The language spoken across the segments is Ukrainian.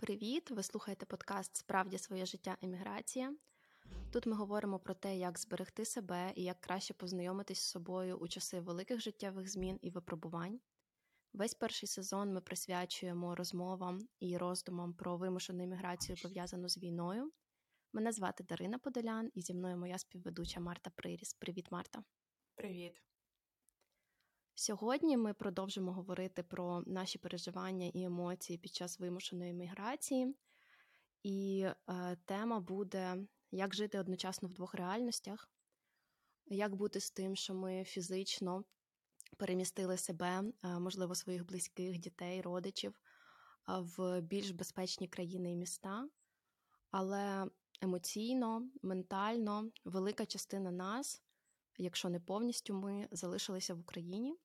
Привіт! Ви слухаєте подкаст Справді своє життя еміграція. Тут ми говоримо про те, як зберегти себе і як краще познайомитись з собою у часи великих життєвих змін і випробувань. Весь перший сезон ми присвячуємо розмовам і роздумам про вимушену еміграцію, пов'язану з війною. Мене звати Дарина Подолян, і зі мною моя співведуча Марта Приріс. Привіт, Марта. Привіт. Сьогодні ми продовжимо говорити про наші переживання і емоції під час вимушеної міграції, і е, тема буде як жити одночасно в двох реальностях, як бути з тим, що ми фізично перемістили себе, е, можливо, своїх близьких, дітей, родичів е, в більш безпечні країни і міста, але емоційно, ментально велика частина нас. Якщо не повністю ми залишилися в Україні,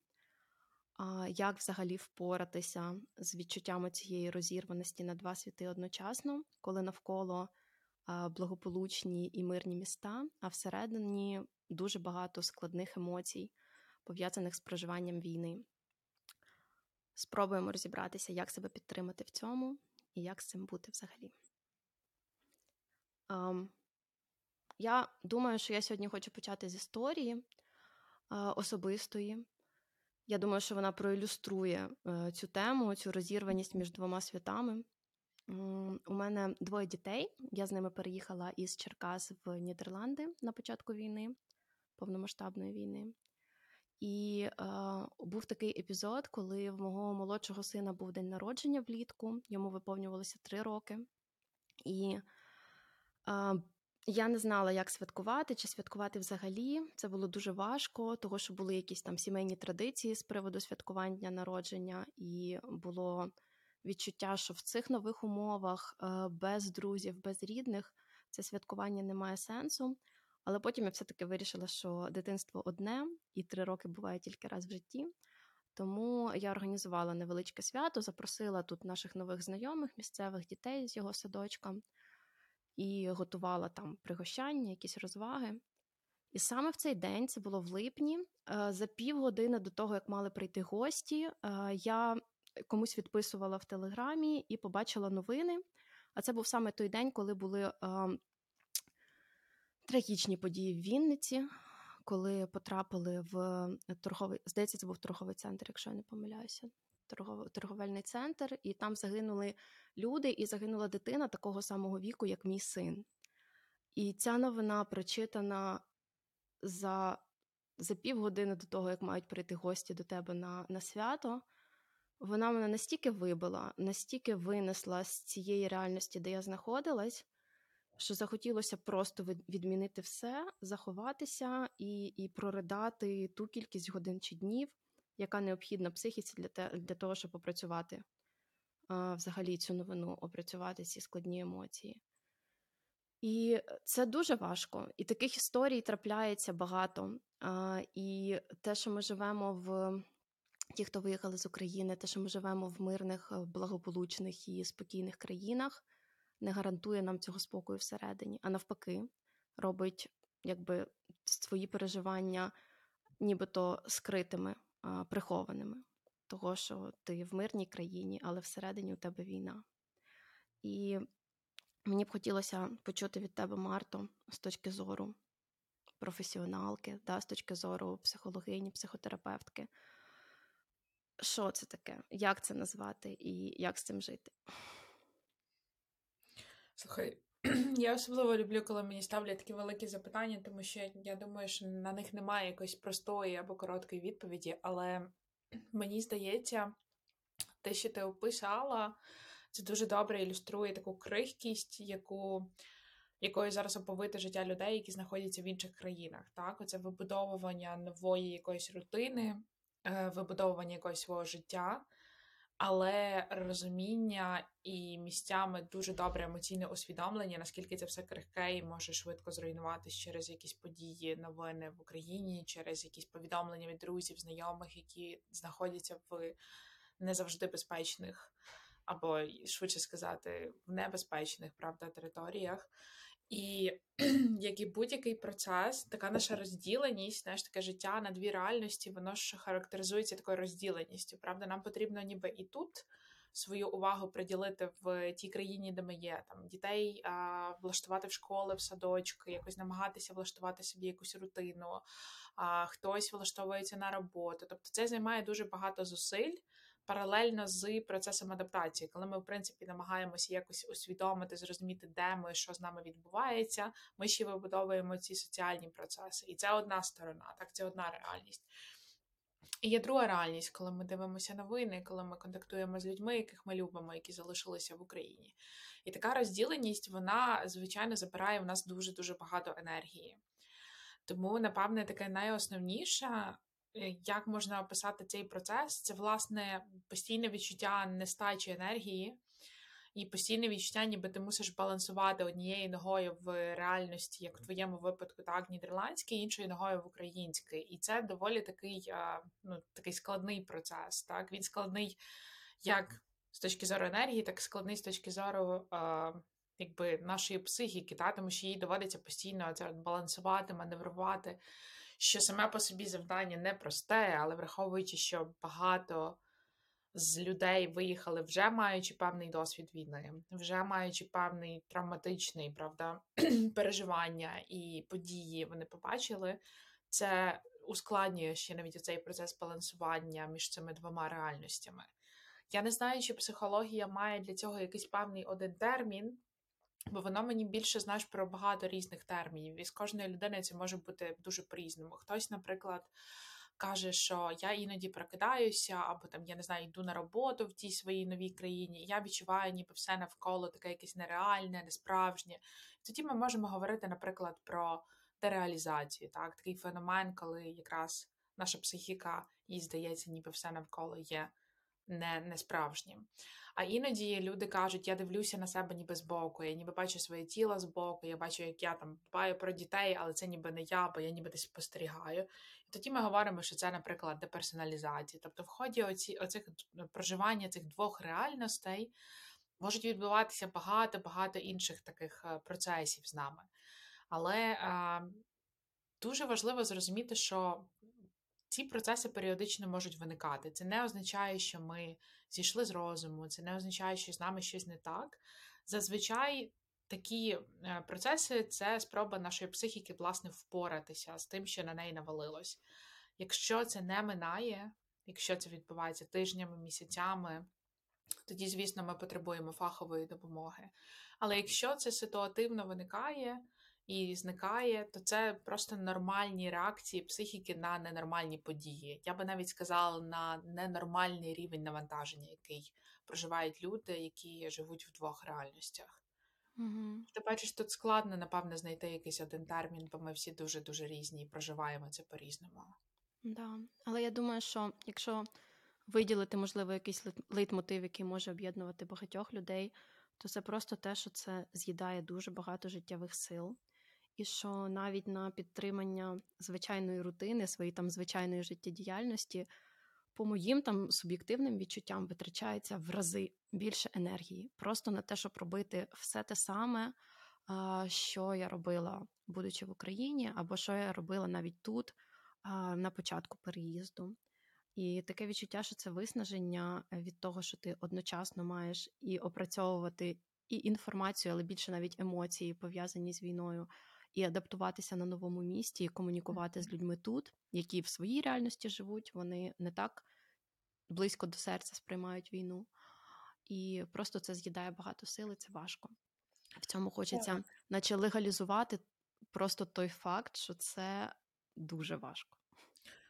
як взагалі впоратися з відчуттями цієї розірваності на два світи одночасно, коли навколо благополучні і мирні міста, а всередині дуже багато складних емоцій, пов'язаних з проживанням війни. Спробуємо розібратися, як себе підтримати в цьому і як з цим бути взагалі. Я думаю, що я сьогодні хочу почати з історії особистої. Я думаю, що вона проілюструє е, цю тему, цю розірваність між двома святами. У мене двоє дітей. Я з ними переїхала із Черкас в Нідерланди на початку війни, повномасштабної війни. І е, був такий епізод, коли в мого молодшого сина був день народження влітку, йому виповнювалося три роки. І е, я не знала, як святкувати чи святкувати взагалі. Це було дуже важко, тому що були якісь там сімейні традиції з приводу святкування народження, і було відчуття, що в цих нових умовах е, без друзів, без рідних це святкування не має сенсу. Але потім я все-таки вирішила, що дитинство одне і три роки буває тільки раз в житті. Тому я організувала невеличке свято, запросила тут наших нових знайомих, місцевих дітей з його садочка і готувала там пригощання, якісь розваги. І саме в цей день, це було в липні, е, за півгодини до того, як мали прийти гості, е, я комусь відписувала в Телеграмі і побачила новини. А це був саме той день, коли були е, трагічні події в Вінниці, коли потрапили в торговий, здається, це був торговий центр, якщо я не помиляюся торговельний центр, і там загинули люди, і загинула дитина такого самого віку, як мій син. І ця новина прочитана за за півгодини до того, як мають прийти гості до тебе на, на свято. Вона мене настільки вибила, настільки винесла з цієї реальності, де я знаходилась, що захотілося просто відмінити все, заховатися і і проридати ту кількість годин чи днів, яка необхідна психіці для те, для того, щоб опрацювати взагалі цю новину, опрацювати ці складні емоції. І це дуже важко. І таких історій трапляється багато. І те, що ми живемо в ті, хто виїхали з України, те, що ми живемо в мирних, благополучних і спокійних країнах, не гарантує нам цього спокою всередині, а навпаки, робить якби свої переживання нібито скритими прихованими, того, що ти в мирній країні, але всередині у тебе війна. І мені б хотілося почути від тебе, Марто, з точки зору професіоналки, да, з точки зору психологині, психотерапевтки. Що це таке? Як це назвати і як з цим жити? Слухай, я особливо люблю, коли мені ставлять такі великі запитання, тому що я думаю, що на них немає якоїсь простої або короткої відповіді, але мені здається, те, що ти описала, це дуже добре ілюструє таку крихкість, яку. Якою зараз оповите життя людей, які знаходяться в інших країнах, так оце вибудовування нової якоїсь рутини, е, вибудовування якогось свого життя, але розуміння і місцями дуже добре емоційне усвідомлення, наскільки це все крихке і може швидко зруйнуватися через якісь події, новини в Україні, через якісь повідомлення від друзів, знайомих, які знаходяться в не завжди безпечних, або швидше сказати, в небезпечних правда територіях. І як і будь-який процес, така наша розділеність, знаєш, таке життя на дві реальності, воно ж характеризується такою розділеністю. Правда, нам потрібно ніби і тут свою увагу приділити в тій країні, де ми є, там дітей а, влаштувати в школи, в садочки, якось намагатися влаштувати собі якусь рутину, а хтось влаштовується на роботу. Тобто це займає дуже багато зусиль паралельно з процесом адаптації, коли ми, в принципі, намагаємося якось усвідомити, зрозуміти, де ми, що з нами відбувається, ми ще вибудовуємо ці соціальні процеси. І це одна сторона, так, це одна реальність. І є друга реальність, коли ми дивимося новини, коли ми контактуємо з людьми, яких ми любимо, які залишилися в Україні. І така розділеність, вона, звичайно, забирає в нас дуже-дуже багато енергії. Тому, напевне, таке найосновніше як можна описати цей процес? Це власне постійне відчуття нестачі енергії і постійне відчуття, ніби ти мусиш балансувати однією ногою в реальності, як в твоєму випадку, так нідерландський, іншою ногою в український. І це доволі такий ну, такий складний процес. Так, він складний як з точки зору енергії, так і складний з точки зору. Якби нашої психіки, та тому що їй доводиться постійно це балансувати, маневрувати що саме по собі завдання непросте, але враховуючи, що багато з людей виїхали вже маючи певний досвід війни, вже маючи певний травматичний правда, переживання і події, вони побачили, це ускладнює ще навіть цей процес балансування між цими двома реальностями. Я не знаю, чи психологія має для цього якийсь певний один термін, Бо воно мені більше знаєш про багато різних термінів. І з кожної людини це може бути дуже по-різному. Хтось, наприклад, каже, що я іноді прокидаюся, або там, я не знаю, йду на роботу в тій своїй новій країні, і я відчуваю, ніби все навколо таке якесь нереальне, несправжнє. Тоді ми можемо говорити, наприклад, про дереалізацію, так, такий феномен, коли якраз наша психіка, їй здається, ніби все навколо є не, не справжнім. А іноді люди кажуть, я дивлюся на себе ніби збоку, я ніби бачу своє тіло збоку, я бачу, як я там дбаю про дітей, але це ніби не я, бо я ніби десь спостерігаю. І тоді ми говоримо, що це, наприклад, деперсоналізація. Тобто, в ході оці, оцих проживання цих двох реальностей можуть відбуватися багато-багато інших таких е, процесів з нами. Але а, дуже важливо зрозуміти, що ці процеси періодично можуть виникати. Це не означає, що ми зійшли з розуму, це не означає, що з нами щось не так. Зазвичай такі е, процеси це спроба нашої психіки, власне, впоратися з тим, що на неї навалилось. Якщо це не минає, якщо це відбувається тижнями, місяцями, тоді, звісно, ми потребуємо фахової допомоги. Але якщо це ситуативно виникає, і зникає, то це просто нормальні реакції психіки на ненормальні події. Я би навіть сказала на ненормальний рівень навантаження, який проживають люди, які живуть в двох реальностях. Угу. Ти бачиш, тут складно, напевне, знайти якийсь один термін, бо ми всі дуже дуже різні і проживаємо це по-різному. Да. Але я думаю, що якщо виділити, можливо, якийсь лейтмотив, який може об'єднувати багатьох людей, то це просто те, що це з'їдає дуже багато життєвих сил і що навіть на підтримання звичайної рутини, своєї там звичайної життєдіяльності, по моїм там суб'єктивним відчуттям витрачається в рази більше енергії, просто на те, щоб робити все те саме, що я робила, будучи в Україні, або що я робила навіть тут на початку переїзду. І таке відчуття, що це виснаження від того, що ти одночасно маєш і опрацьовувати і інформацію, але більше навіть емоції пов'язані з війною, і адаптуватися на новому місті, і комунікувати з людьми тут, які в своїй реальності живуть, вони не так близько до серця сприймають війну. І просто це з'їдає багато сили, це важко. В цьому хочеться, так. наче легалізувати просто той факт, що це дуже важко.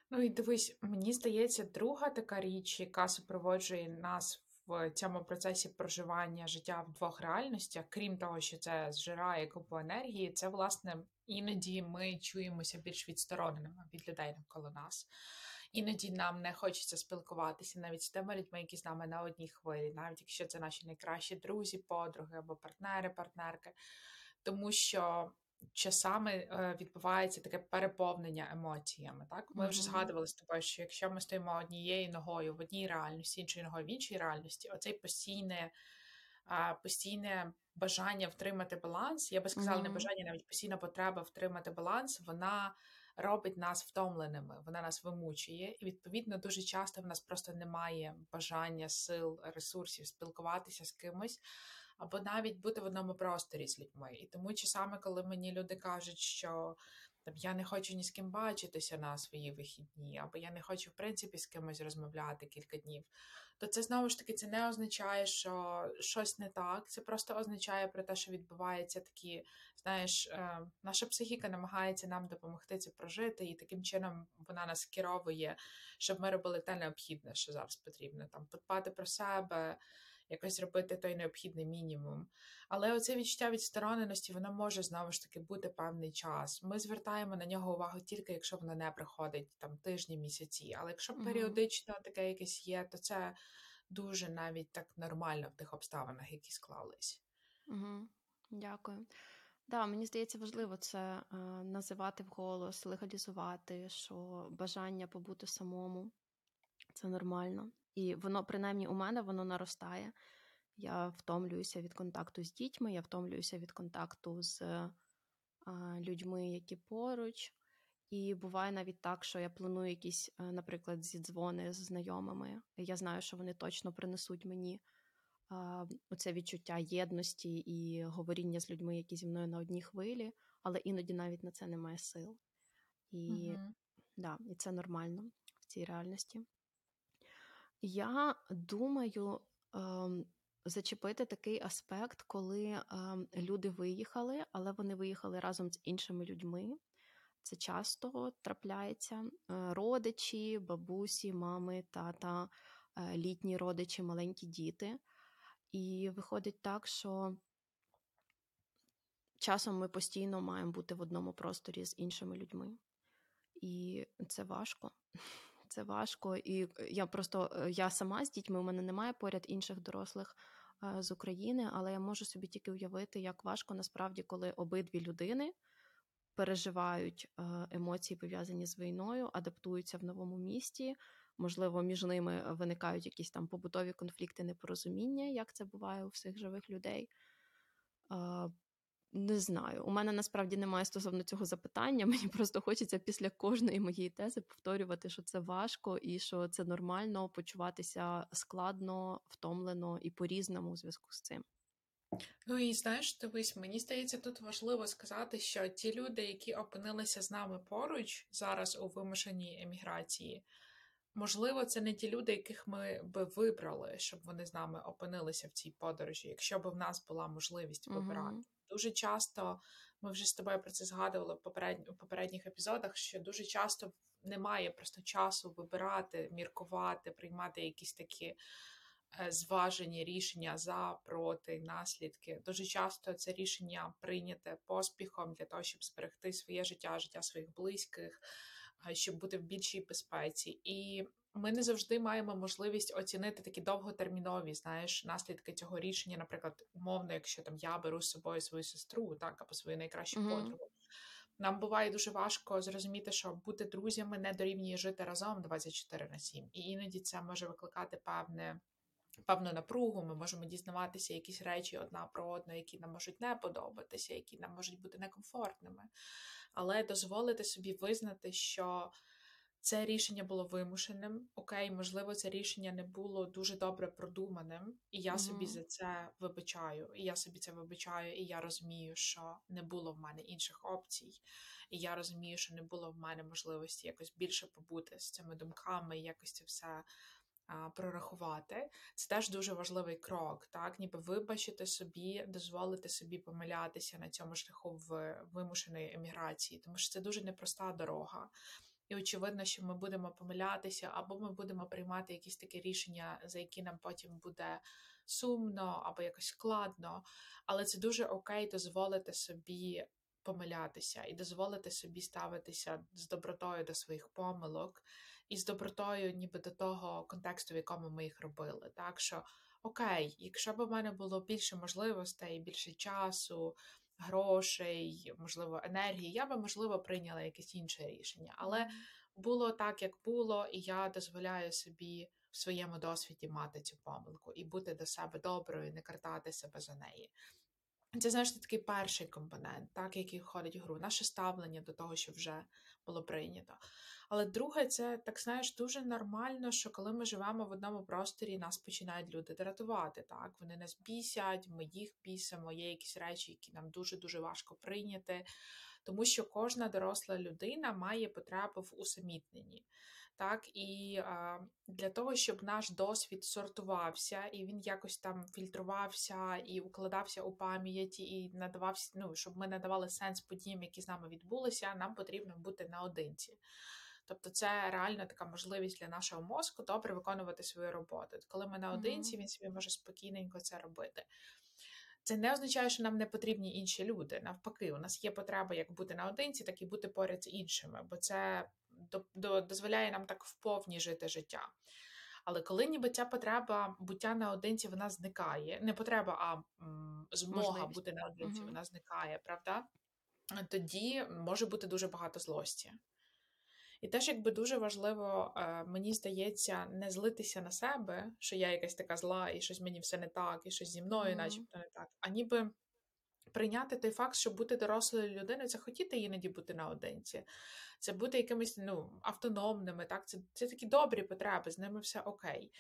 Ну і дивись, мені здається, друга така річ, яка супроводжує нас в цьому процесі проживання життя в двох реальностях, крім того, що це зжирає купу енергії, це власне іноді ми чуємося більш відстороненими від людей навколо нас. Іноді нам не хочеться спілкуватися навіть з тими людьми, які з нами на одній хвилі, навіть якщо це наші найкращі друзі, подруги або партнери, партнерки, тому що часами е, відбувається таке переповнення емоціями. Так ми вже згадували з тобою, що якщо ми стоїмо однією ногою в одній реальності, іншою ногою в іншій реальності, оцей постійне постійне бажання втримати баланс, я би сказала, не бажання, навіть постійна потреба втримати баланс, вона робить нас втомленими, вона нас вимучує, і відповідно дуже часто в нас просто немає бажання, сил, ресурсів спілкуватися з кимось. Або навіть бути в одному просторі з людьми. І тому часами, коли мені люди кажуть, що там я не хочу ні з ким бачитися на свої вихідні, або я не хочу, в принципі, з кимось розмовляти кілька днів, то це знову ж таки це не означає, що щось не так. Це просто означає про те, що відбуваються такі, знаєш, е, наша психіка намагається нам допомогти це прожити, і таким чином вона нас керовує, щоб ми робили те необхідне, що зараз потрібно. Там подбати про себе якось зробити той необхідний мінімум. Але оце відчуття відстороненості, воно може знову ж таки бути певний час. Ми звертаємо на нього увагу тільки якщо воно не приходить там тижні, місяці. Але якщо періодично таке якесь є, то це дуже навіть так нормально в тих обставинах, які склались. Угу. Дякую. Да, мені здається, важливо це е, називати вголос, легалізувати, що бажання побути самому це нормально. І воно, принаймні, у мене воно наростає. Я втомлююся від контакту з дітьми, я втомлююся від контакту з а, людьми, які поруч. І буває навіть так, що я планую якісь, наприклад, зідзвони з знайомими. Я знаю, що вони точно принесуть мені а, оце відчуття єдності і говоріння з людьми, які зі мною на одній хвилі, але іноді навіть на це немає сил. І, угу. да, і це нормально в цій реальності. Я думаю ем, зачепити такий аспект, коли ем, люди виїхали, але вони виїхали разом з іншими людьми. Це часто трапляється. Е, родичі, бабусі, мами, тата, е, літні родичі, маленькі діти. І виходить так, що часом ми постійно маємо бути в одному просторі з іншими людьми. І це важко це важко. І е, я просто е, я сама з дітьми, у мене немає поряд інших дорослих е, з України, але я можу собі тільки уявити, як важко насправді, коли обидві людини переживають емоції, пов'язані з війною, адаптуються в новому місті. Можливо, між ними виникають якісь там побутові конфлікти, непорозуміння, як це буває у всіх живих людей. Не знаю. У мене насправді немає стосовно цього запитання. Мені просто хочеться після кожної моєї тези повторювати, що це важко і що це нормально почуватися складно, втомлено і по-різному у зв'язку з цим. Ну і знаєш, дивись, мені здається, тут важливо сказати, що ті люди, які опинилися з нами поруч зараз у вимушеній еміграції, можливо, це не ті люди, яких ми би вибрали, щоб вони з нами опинилися в цій подорожі, якщо б в нас була можливість вибирати. Mm-hmm. Дуже часто ми вже з тобою про це згадували в попередніх, у попередніх епізодах, що дуже часто немає просто часу вибирати, міркувати, приймати якісь такі е, зважені рішення за, проти, наслідки. Дуже часто це рішення прийняте поспіхом для того, щоб зберегти своє життя, життя своїх близьких, е, щоб бути в більшій безпеці. І ми не завжди маємо можливість оцінити такі довготермінові знаєш, наслідки цього рішення, наприклад, умовно, якщо там я беру з собою свою сестру, так або свою найкращу mm-hmm. подругу. Нам буває дуже важко зрозуміти, що бути друзями не дорівнює жити разом 24 на 7. І іноді це може викликати певне. Певну напругу, ми можемо дізнаватися якісь речі одна про одну, які нам можуть не подобатися, які нам можуть бути некомфортними. Але дозволити собі визнати, що це рішення було вимушеним. Окей, можливо, це рішення не було дуже добре продуманим, і я mm-hmm. собі за це вибачаю. І я собі це вибачаю, і я розумію, що не було в мене інших опцій. І я розумію, що не було в мене можливості якось більше побути з цими думками, якось це все а, прорахувати. Це теж дуже важливий крок, так, ніби вибачити собі, дозволити собі помилятися на цьому шляху в вимушеної еміграції, тому що це дуже непроста дорога. І очевидно, що ми будемо помилятися, або ми будемо приймати якісь такі рішення, за які нам потім буде сумно або якось складно. Але це дуже окей дозволити собі помилятися і дозволити собі ставитися з добротою до своїх помилок і з добротою, ніби до того контексту, в якому ми їх робили. Так що окей, якщо б у мене було більше можливостей, більше часу грошей, можливо, енергії, я би, можливо, прийняла якесь інше рішення. Але було так, як було, і я дозволяю собі в своєму досвіді мати цю помилку і бути до себе доброю, не картати себе за неї. Це знаєш, такий перший компонент, так, який входить в гру, наше ставлення до того, що вже було прийнято. Але друге, це так знаєш, дуже нормально, що коли ми живемо в одному просторі, нас починають люди дратувати. Так, вони нас бісять, ми їх бісимо, є якісь речі, які нам дуже дуже важко прийняти, тому що кожна доросла людина має потребу в усамітненні. Так, і а, для того, щоб наш досвід сортувався, і він якось там фільтрувався і укладався у пам'яті, і надавався, ну щоб ми надавали сенс подіям, які з нами відбулися, нам потрібно бути наодинці. Тобто це реально така можливість для нашого мозку добре виконувати свою роботу. Коли ми наодинці, він собі може спокійненько це робити. Це не означає, що нам не потрібні інші люди. Навпаки, у нас є потреба як бути наодинці, так і бути поряд з іншими, бо це дозволяє нам так вповні жити життя. Але коли ніби ця потреба буття наодинці вона зникає, не потреба, а м, змога Можливість. бути наодинці, угу. вона зникає, правда? Тоді може бути дуже багато злості. І теж, якби дуже важливо, е, мені здається, не злитися на себе, що я якась така зла, і щось мені все не так, і щось зі мною, mm-hmm. начебто не так, а ніби прийняти той факт, що бути дорослою людиною, це хотіти іноді бути наодинці, це бути якимись ну, автономними, так, це, це такі добрі потреби, з ними все окей.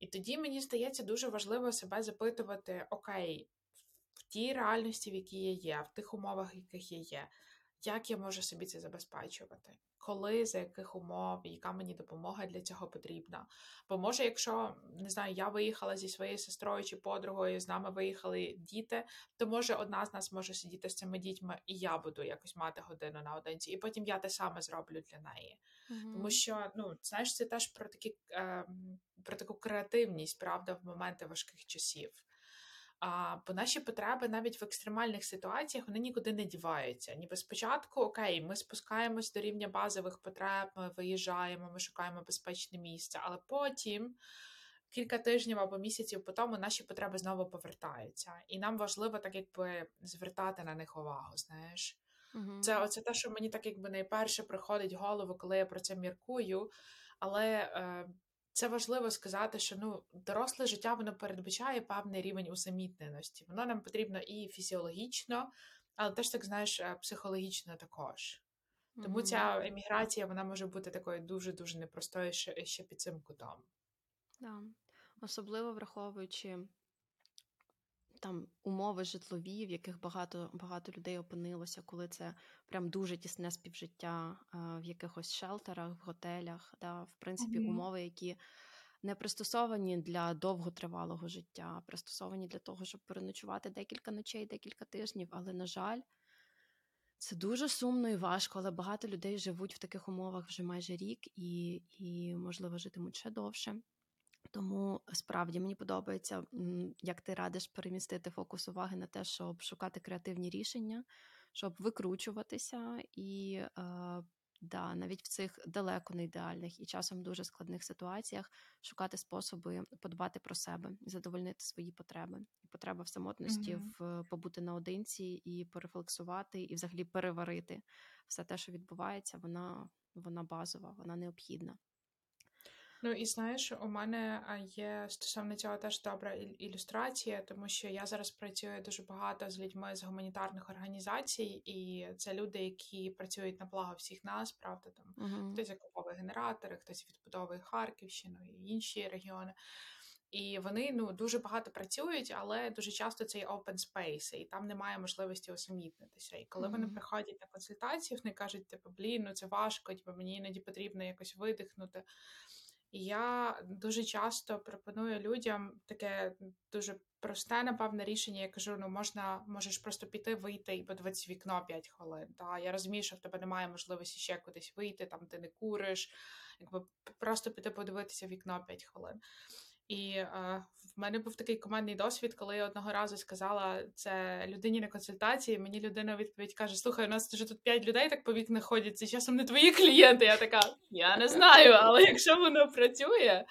І тоді мені здається дуже важливо себе запитувати: окей, в тій реальності, в якій я є, в тих умовах, в яких я є, як я можу собі це забезпечувати? коли, за яких умов, яка мені допомога для цього потрібна. Бо може, якщо не знаю, я виїхала зі своєю сестрою чи подругою, з нами виїхали діти, то може одна з нас може сидіти з цими дітьми, і я буду якось мати годину наодинці, і потім я те саме зроблю для неї. Mm-hmm. Тому що ну знаєш, це теж про такі е, про таку креативність, правда, в моменти важких часів. А, Бо наші потреби навіть в екстремальних ситуаціях вони нікуди не діваються. Ніби спочатку, окей, ми спускаємось до рівня базових потреб, ми виїжджаємо, ми шукаємо безпечне місце, але потім. Кілька тижнів або місяців по тому наші потреби знову повертаються, і нам важливо так, якби звертати на них увагу. Знаєш, uh це оце те, що мені так якби найперше приходить в голову, коли я про це міркую. Але е, це важливо сказати, що ну доросле життя воно передбачає певний рівень усамітненості. Воно нам потрібно і фізіологічно, але теж так знаєш, е, психологічно також. Тому mm-hmm. ця еміграція вона може бути такою дуже дуже непростою ще, ще під цим кутом. Да. Особливо враховуючи там умови житлові, в яких багато багато людей опинилося, коли це прям дуже тісне співжиття в якихось шелтерах, в готелях, да, в принципі, mm-hmm. умови, які не пристосовані для довготривалого життя, а пристосовані для того, щоб переночувати декілька ночей, декілька тижнів. Але, на жаль, це дуже сумно і важко, але багато людей живуть в таких умовах вже майже рік і, і можливо, житимуть ще довше. Тому справді мені подобається, як ти радиш перемістити фокус уваги на те, щоб шукати креативні рішення, щоб викручуватися і е, да, навіть в цих далеко не ідеальних і часом дуже складних ситуаціях шукати способи подбати про себе, задовольнити свої потреби. Потреба в самотності, mm-hmm. в побути наодинці і порефлексувати, і взагалі переварити все те, що відбувається, вона, вона базова, вона необхідна. Ну і знаєш, у мене є стосовно цього теж добра ілюстрація, тому що я зараз працюю дуже багато з людьми з гуманітарних організацій, і це люди, які працюють на благо всіх нас, правда, там uh-huh. хтось закуповує генератори, хтось відбудовує Харківщину і інші регіони. І вони ну дуже багато працюють, але дуже часто це є open space, і там немає можливості усамітнитися. І коли mm-hmm. вони приходять на консультації, вони кажуть, типу, блін, ну це важко, типу, мені іноді потрібно якось видихнути. Я дуже часто пропоную людям таке дуже просте, напевне, рішення. Я кажу: ну можна, можеш просто піти, вийти і подивитися вікно 5 хвилин. Та я розумію, що в тебе немає можливості ще кудись вийти, там ти не куриш, якби просто піти подивитися вікно 5 хвилин. І е, в мене був такий командний досвід, коли я одного разу сказала це людині на консультації. Мені людина відповідь каже: Слухай, у нас вже тут п'ять людей так по вікнах ходять, це часом не твої клієнти. Я така, я не знаю, але якщо воно працює.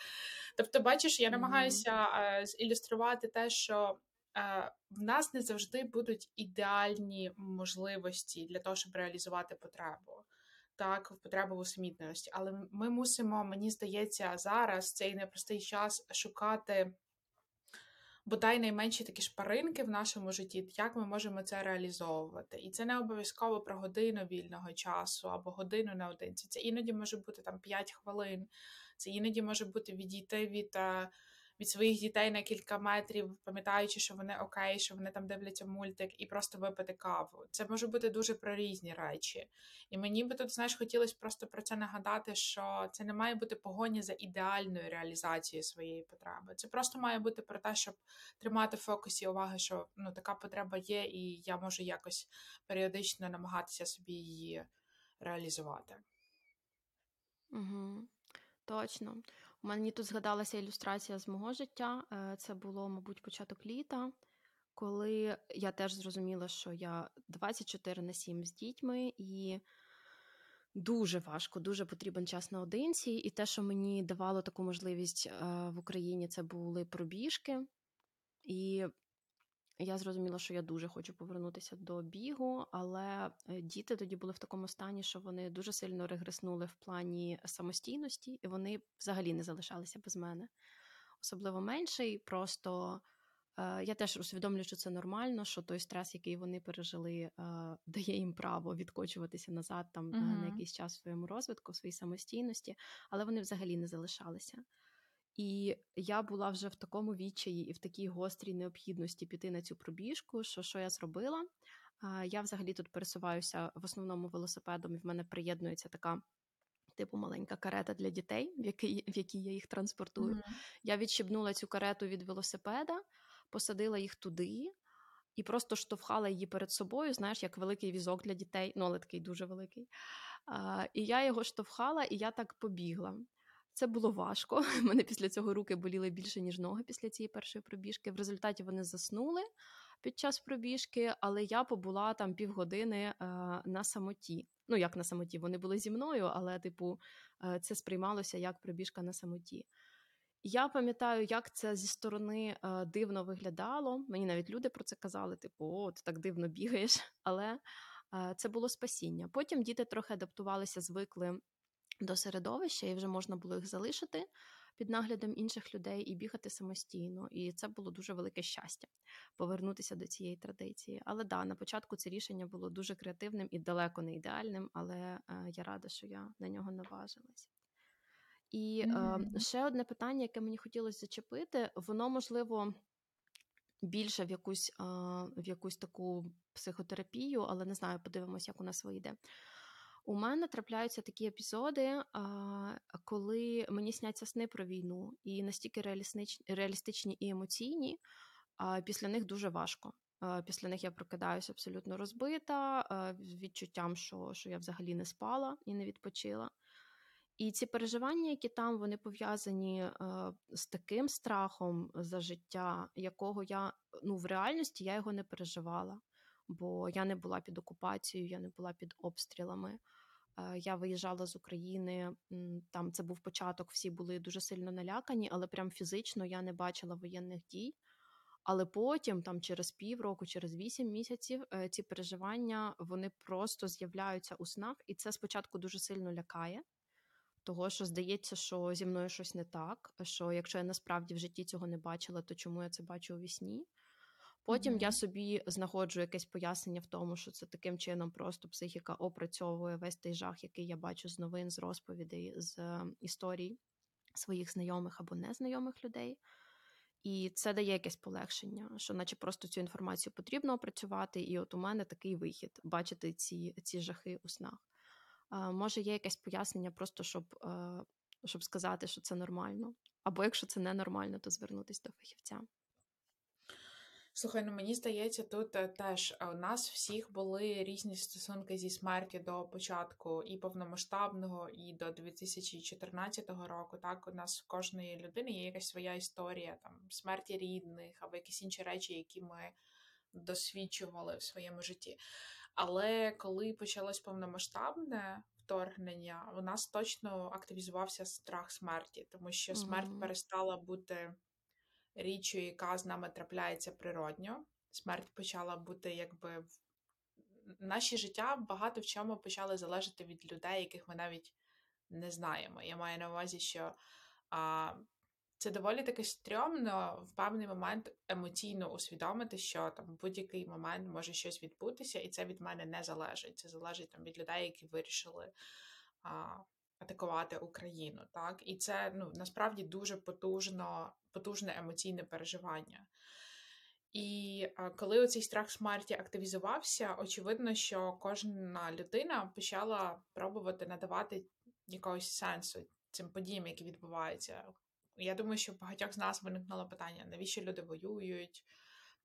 Тобто, бачиш, я намагаюся е, ілюструвати те, що е, в нас не завжди будуть ідеальні можливості для того, щоб реалізувати потребу так в потребу в усамітненості. Але ми мусимо, мені здається, зараз цей непростий час шукати бодай найменші такі шпаринки в нашому житті, як ми можемо це реалізовувати. І це не обов'язково про годину вільного часу або годину наодинці. Це іноді може бути там 5 хвилин, це іноді може бути відійти від. Від своїх дітей на кілька метрів, пам'ятаючи, що вони окей, що вони там дивляться мультик, і просто випити каву. Це може бути дуже про різні речі. І мені би тут, знаєш, хотілося просто про це нагадати, що це не має бути погоня за ідеальною реалізацією своєї потреби. Це просто має бути про те, щоб тримати в фокусі уваги, що ну така потреба є, і я можу якось періодично намагатися собі її реалізувати. Угу. Точно. Мені тут згадалася ілюстрація з мого життя. Е, це було, мабуть, початок літа, коли я теж зрозуміла, що я 24 на 7 з дітьми, і дуже важко, дуже потрібен час наодинці. І те, що мені давало таку можливість е, в Україні, це були пробіжки. І я зрозуміла, що я дуже хочу повернутися до бігу, але е, діти тоді були в такому стані, що вони дуже сильно регреснули в плані самостійності, і вони взагалі не залишалися без мене. Особливо менший. Просто е, я теж усвідомлюю, що це нормально, що той стрес, який вони пережили, е, дає їм право відкочуватися назад там uh-huh. на якийсь час в своєму розвитку, в своїй самостійності, але вони взагалі не залишалися. І я була вже в такому відчаї і в такій гострій необхідності піти на цю пробіжку. Що що я зробила? Я взагалі тут пересуваюся в основному велосипедом, і в мене приєднується така. Типу маленька карета для дітей, в якій в якій я їх транспортую. Mm-hmm. Я відщебнула цю карету від велосипеда, посадила їх туди і просто штовхала її перед собою, знаєш, як великий візок для дітей, ну але такий дуже великий. А, І я його штовхала, і я так побігла. Це було важко. У мене після цього руки боліли більше, ніж ноги після цієї першої пробіжки. В результаті вони заснули під час пробіжки, але я побула там півгодини е, на самоті. Ну, як на самоті, вони були зі мною, але, типу, е, це сприймалося як пробіжка на самоті. Я пам'ятаю, як це зі сторони е, дивно виглядало. Мені навіть люди про це казали: типу, о, ти так дивно бігаєш. Але це було спасіння. Потім діти трохи адаптувалися, звикли до середовища, і вже можна було їх залишити під наглядом інших людей і бігати самостійно. І це було дуже велике щастя повернутися до цієї традиції. Але да, на початку це рішення було дуже креативним і далеко не ідеальним, але е, я рада, що я на нього наважилась. І mm-hmm. е, ще одне питання, яке мені хотілося зачепити, воно можливо. Більше в якусь е, в якусь таку психотерапію, але не знаю, подивимось, як у нас вийде. У мене трапляються такі епізоди, коли мені сняться сни про війну, і настільки реалістичні і емоційні, після них дуже важко. Після них я прокидаюся абсолютно розбита, відчуттям, що, що я взагалі не спала і не відпочила. І ці переживання, які там, вони пов'язані з таким страхом за життя, якого я ну в реальності я його не переживала бо я не була під окупацією, я не була під обстрілами. Е, я виїжджала з України, там це був початок, всі були дуже сильно налякані, але прям фізично я не бачила воєнних дій. Але потім, там через півроку, через вісім місяців, е, ці переживання вони просто з'являються у снах, і це спочатку дуже сильно лякає, того що здається, що зі мною щось не так. Що якщо я насправді в житті цього не бачила, то чому я це бачу у вісні? Потім mm-hmm. я собі знаходжу якесь пояснення в тому, що це таким чином просто психіка опрацьовує весь той жах, який я бачу з новин, з розповідей, з е, історій своїх знайомих або незнайомих людей. І це дає якесь полегшення, що, наче просто цю інформацію потрібно опрацювати, і от у мене такий вихід бачити ці ці жахи у снах. А, Може, є якесь пояснення, просто щоб е, щоб сказати, що це нормально. Або якщо це ненормально, то звернутися до фахівця. Слухай, ну мені здається, тут е, теж у нас всіх були різні стосунки зі смерті до початку і повномасштабного, і до 2014 року. Так, у нас в кожної людини є якась своя історія там смерті рідних або якісь інші речі, які ми досвідчували в своєму житті. Але коли почалось повномасштабне вторгнення, у нас точно активізувався страх смерті, тому що смерть mm-hmm. перестала бути річчю, яка з нами трапляється природньо. Смерть почала бути якби в наші життя багато в чому почали залежати від людей, яких ми навіть не знаємо. Я маю на увазі, що а, це доволі таки стрьомно в певний момент емоційно усвідомити, що там в будь-який момент може щось відбутися, і це від мене не залежить. Це залежить там від людей, які вирішили а, атакувати Україну. Так, і це ну насправді дуже потужно, потужне емоційне переживання. І коли оцей страх смерті активізувався, очевидно, що кожна людина почала пробувати надавати якогось сенсу цим подіям, які відбуваються. Я думаю, що в багатьох з нас виникнуло питання, навіщо люди воюють,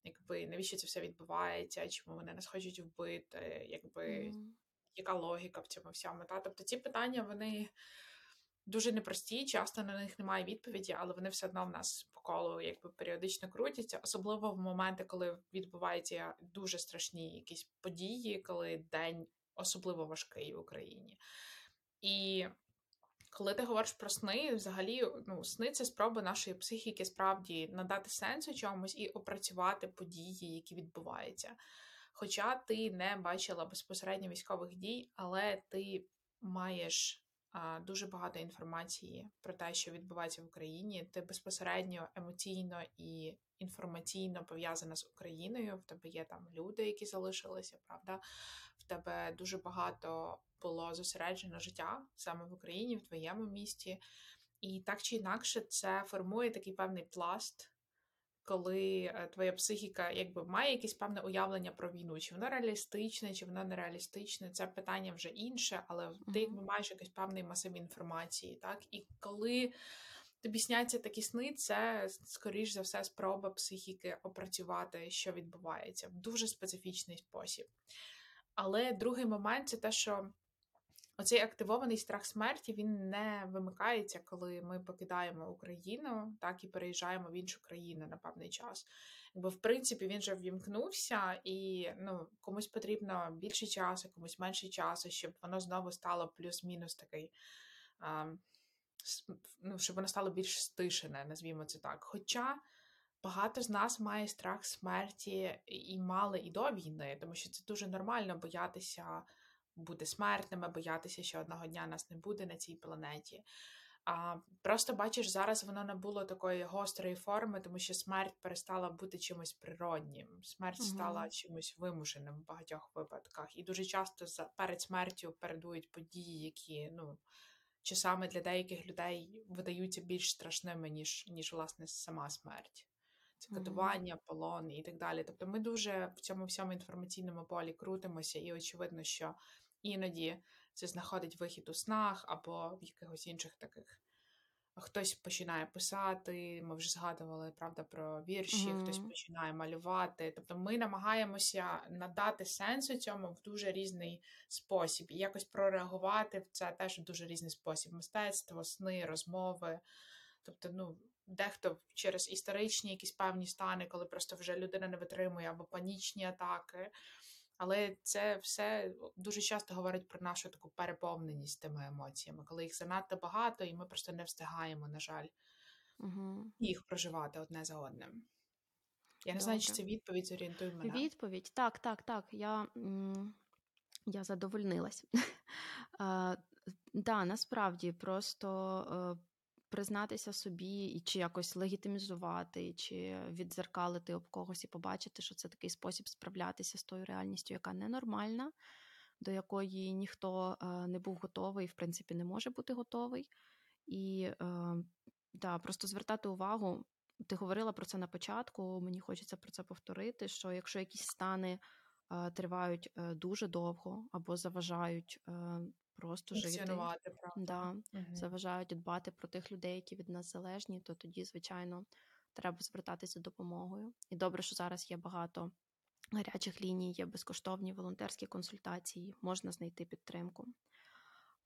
якби навіщо це все відбувається, чому вони нас хочуть вбити, якби mm. Яка логіка в цьому всьому? Та? Тобто ці питання вони дуже непрості, часто на них немає відповіді, але вони все одно в нас по колу якби періодично крутяться, особливо в моменти, коли відбуваються дуже страшні якісь події, коли день особливо важкий в Україні. І коли ти говориш про сни, взагалі ну, сни це спроба нашої психіки справді надати сенсу чомусь і опрацювати події, які відбуваються. Хоча ти не бачила безпосередньо військових дій, але ти маєш дуже багато інформації про те, що відбувається в Україні. Ти безпосередньо емоційно і інформаційно пов'язана з Україною. В тебе є там люди, які залишилися, правда? В тебе дуже багато було зосереджено життя саме в Україні, в твоєму місті. І так чи інакше, це формує такий певний пласт, коли е, твоя психіка якби має якесь певне уявлення про війну, чи воно реалістичне, чи воно нереалістичне, це питання вже інше, але mm-hmm. ти якби маєш якийсь певний масив інформації. так? І коли тобі сняться такі сни, це, скоріш за все, спроба психіки опрацювати, що відбувається в дуже специфічний спосіб. Але другий момент це те, що Оцей активований страх смерті він не вимикається, коли ми покидаємо Україну, так і переїжджаємо в іншу країну на певний час. Бо, в принципі, він вже ввімкнувся, і ну, комусь потрібно більше часу, комусь менше часу, щоб воно знову стало плюс-мінус такий, а, ну, щоб воно стало більш стишене, назвімо це так. Хоча багато з нас має страх смерті і мали і до війни, тому що це дуже нормально боятися бути смертними, боятися, що одного дня нас не буде на цій планеті. А Просто бачиш, зараз воно набуло такої гострої форми, тому що смерть перестала бути чимось природнім. Смерть угу. стала чимось вимушеним в багатьох випадках. І дуже часто за перед смертю передують події, які ну часами для деяких людей видаються більш страшними, ніж ніж власне сама смерть. Це катування, полон і так далі. Тобто ми дуже в цьому всьому інформаційному полі крутимося, і очевидно, що іноді це знаходить вихід у снах або в якихось інших таких. Хтось починає писати, ми вже згадували правда про вірші, mm-hmm. хтось починає малювати. Тобто ми намагаємося надати сенсу цьому в дуже різний спосіб і якось прореагувати в це теж в дуже різний спосіб. Мистецтво, сни, розмови. Тобто, ну, дехто через історичні якісь певні стани, коли просто вже людина не витримує або панічні атаки. Але це все дуже часто говорить про нашу таку переповненість тими емоціями, коли їх занадто багато, і ми просто не встигаємо, на жаль, угу. їх проживати одне за одним. Я не знаю, чи це відповідь зорієнтує мене. Відповідь, так, так, так. Я я задовольнилась. Так, да, насправді просто е, признатися собі, і чи якось легітимізувати, чи відзеркалити об когось і побачити, що це такий спосіб справлятися з тою реальністю, яка ненормальна, до якої ніхто е, не був готовий, в принципі, не може бути готовий. І е, да, просто звертати увагу. Ти говорила про це на початку, мені хочеться про це повторити: що якщо якісь стани е, тривають дуже довго або заважають просто жити, правда. да, угу. заважають дбати про тих людей, які від нас залежні, то тоді, звичайно, треба звертатися допомогою. І добре, що зараз є багато гарячих ліній, є безкоштовні волонтерські консультації, можна знайти підтримку.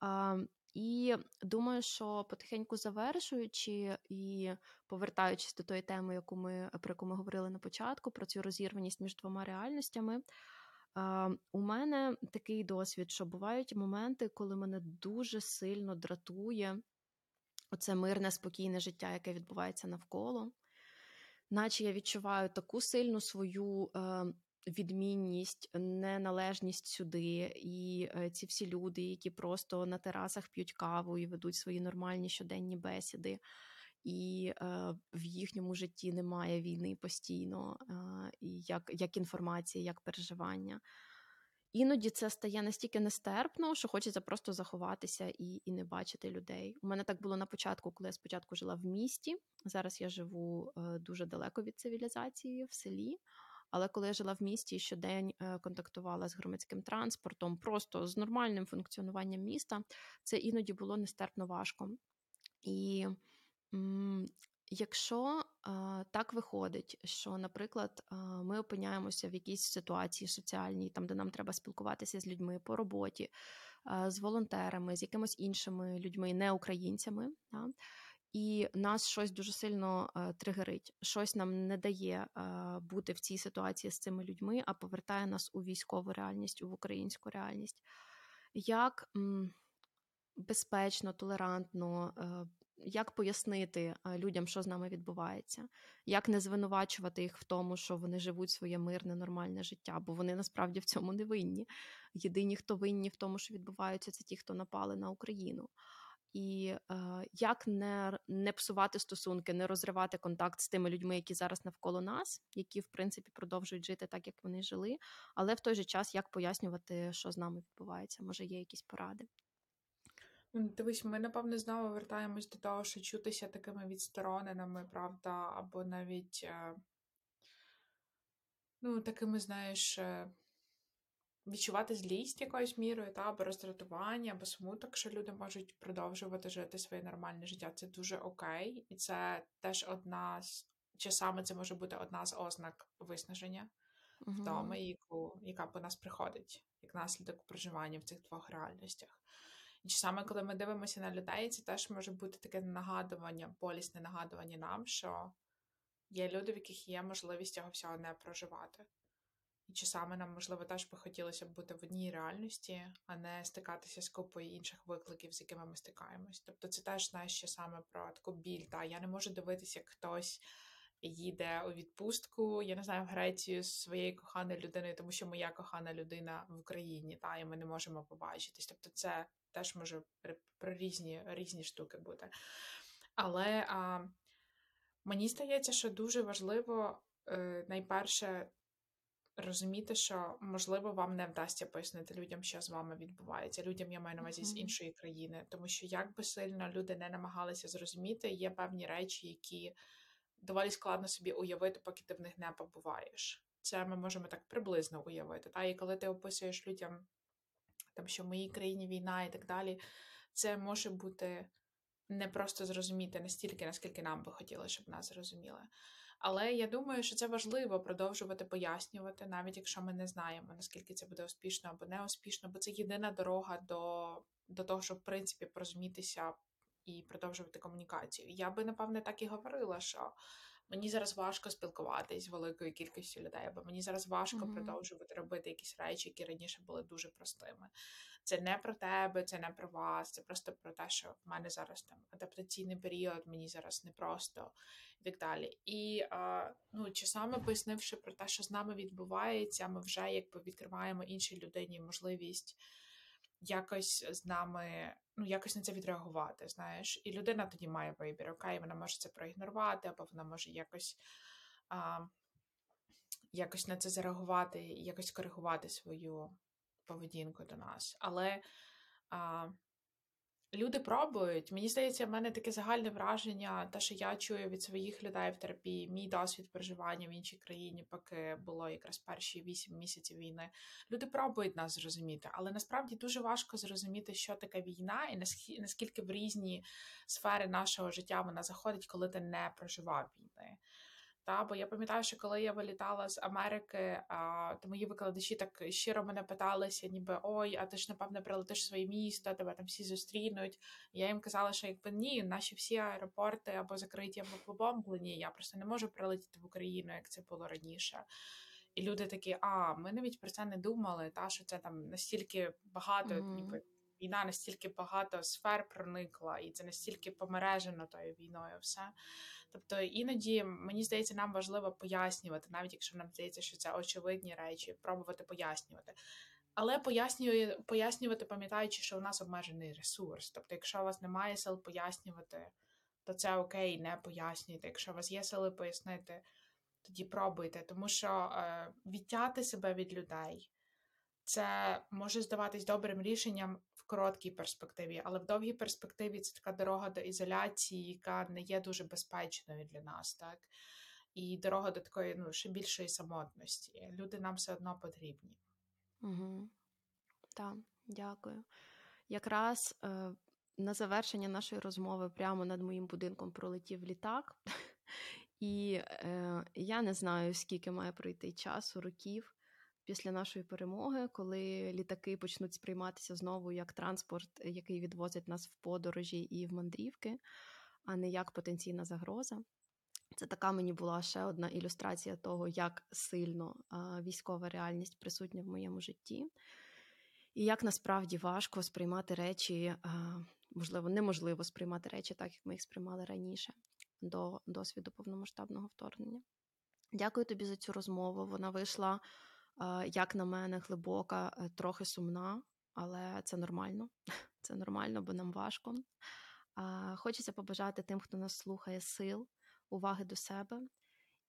А, І думаю, що потихеньку завершуючи і повертаючись до тої теми, яку ми про яку ми говорили на початку, про цю розірваність між двома реальностями. У мене такий досвід, що бувають моменти, коли мене дуже сильно дратує оце мирне, спокійне життя, яке відбувається навколо, наче я відчуваю таку сильну свою е, відмінність, неналежність сюди, і е, ці всі люди, які просто на терасах п'ють каву і ведуть свої нормальні щоденні бесіди. І е, в їхньому житті немає війни постійно, е, як, як інформація, як переживання. Іноді це стає настільки нестерпно, що хочеться просто заховатися і і не бачити людей. У мене так було на початку, коли я спочатку жила в місті. Зараз я живу е, дуже далеко від цивілізації в селі. Але коли я жила в місті щодень е, контактувала з громадським транспортом, просто з нормальним функціонуванням міста, це іноді було нестерпно важко. І Якщо а, так виходить, що, наприклад, а, ми опиняємося в якійсь ситуації соціальній, там де нам треба спілкуватися з людьми по роботі, а, з волонтерами, з якимись іншими людьми, не українцями, да? і нас щось дуже сильно тригерить, щось нам не дає бути в цій ситуації з цими людьми, а повертає нас у військову реальність, в українську реальність. Як м, безпечно, толерантно як пояснити людям, що з нами відбувається, як не звинувачувати їх в тому, що вони живуть своє мирне, нормальне життя, бо вони насправді в цьому не винні. Єдині, хто винні в тому, що відбувається, це ті, хто напали на Україну. І е, як не не псувати стосунки, не розривати контакт з тими людьми, які зараз навколо нас, які в принципі продовжують жити так, як вони жили, але в той же час як пояснювати, що з нами відбувається, може є якісь поради. Дивись, ми напевно знову вертаємось до того, що чутися такими відстороненими, правда, або навіть, е, ну, такими, знаєш, е, відчувати злість якоюсь мірою, та, або роздратування, або смуток, що люди можуть продовжувати жити своє нормальне життя. Це дуже окей, і це теж одна з часами це може бути одна з ознак виснаження втоми, яку, яка по нас приходить як наслідок проживання в цих двох реальностях. І саме коли ми дивимося на людей, це теж може бути таке нагадування, болісне нагадування нам, що є люди, в яких є можливість цього всього не проживати. І чи саме нам, можливо, теж би хотілося б бути в одній реальності, а не стикатися з купою інших викликів, з якими ми стикаємось. Тобто це теж знаєш, ще саме про таку біль. Та я не можу дивитися, як хтось їде у відпустку, я не знаю, в Грецію з своєю коханою людиною, тому що моя кохана людина в Україні, та і ми не можемо побачитись. Тобто, це теж може про різні різні штуки бути. Але а, мені здається, що дуже важливо е, найперше розуміти, що можливо вам не вдасться пояснити людям, що з вами відбувається. Людям я маю на увазі з іншої країни, тому що як би сильно люди не намагалися зрозуміти, є певні речі, які доволі складно собі уявити, поки ти в них не побуваєш. Це ми можемо так приблизно уявити. Та? І коли ти описуєш людям там, що в моїй країні війна і так далі, це може бути не просто зрозуміти настільки, наскільки нам би хотіли, щоб нас зрозуміли. Але я думаю, що це важливо продовжувати пояснювати, навіть якщо ми не знаємо, наскільки це буде успішно або не успішно, бо це єдина дорога до до того, щоб в принципі порозумітися і продовжувати комунікацію. Я би, напевне, так і говорила, що мені зараз важко спілкуватись з великою кількістю людей, або мені зараз важко mm-hmm. продовжувати робити якісь речі, які раніше були дуже простими. Це не про тебе, це не про вас, це просто про те, що в мене зараз там адаптаційний період, мені зараз непросто і так далі. І а, ну, часами пояснивши про те, що з нами відбувається, ми вже якби відкриваємо іншій людині можливість якось з нами, ну, якось на це відреагувати, знаєш. І людина тоді має вибір, окей, вона може це проігнорувати, або вона може якось а, якось на це зареагувати якось коригувати свою поведінку до нас. Але а, Люди пробують. Мені здається, в мене таке загальне враження, те, що я чую від своїх людей в терапії, мій досвід проживання в іншій країні, поки було якраз перші вісім місяців війни. Люди пробують нас зрозуміти, але насправді дуже важко зрозуміти, що таке війна, і наскільки в різні сфери нашого життя вона заходить, коли ти не проживав війни. Та, бо я пам'ятаю, що коли я вилітала з Америки, а, то мої викладачі так щиро мене питалися, ніби ой, а ти ж напевне прилетиш в своє місто, тебе там всі зустрінуть. Я їм казала, що якби ні, наші всі аеропорти або закриті, або побомблені. Я просто не можу прилетіти в Україну, як це було раніше. І люди такі, а ми навіть про це не думали, та що це там настільки багато, mm-hmm. ніби війна настільки багато сфер проникла, і це настільки помережено тою війною все. Тобто іноді мені здається, нам важливо пояснювати, навіть якщо нам здається, що це очевидні речі, пробувати пояснювати. Але пояснюю, пояснювати, пам'ятаючи, що у нас обмежений ресурс. Тобто, якщо у вас немає сил пояснювати то це окей, не пояснюйте. Якщо у вас є сили пояснити, тоді пробуйте, тому що е, відтяти себе від людей це може здаватись добрим рішенням короткій перспективі, але в довгій перспективі це така дорога до ізоляції, яка не є дуже безпечною для нас, так і дорога до такої ну ще більшої самотності. Люди нам все одно потрібні. Угу. Так, дякую. Якраз е, на завершення нашої розмови прямо над моїм будинком пролетів літак, і е, я не знаю, скільки має пройти часу, років після нашої перемоги, коли літаки почнуть сприйматися знову як транспорт, який відвозить нас в подорожі і в мандрівки, а не як потенційна загроза. Це така мені була ще одна ілюстрація того, як сильно військова реальність присутня в моєму житті, і як насправді важко сприймати речі, можливо, неможливо сприймати речі так, як ми їх сприймали раніше до досвіду повномасштабного вторгнення. Дякую тобі за цю розмову. Вона вийшла, як на мене, глибока, е, трохи сумна, але це нормально. Це нормально, бо нам важко. Хочеться побажати тим, хто нас слухає, сил уваги до себе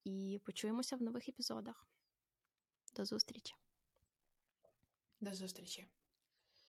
і почуємося в нових епізодах. До зустрічі. До зустрічі.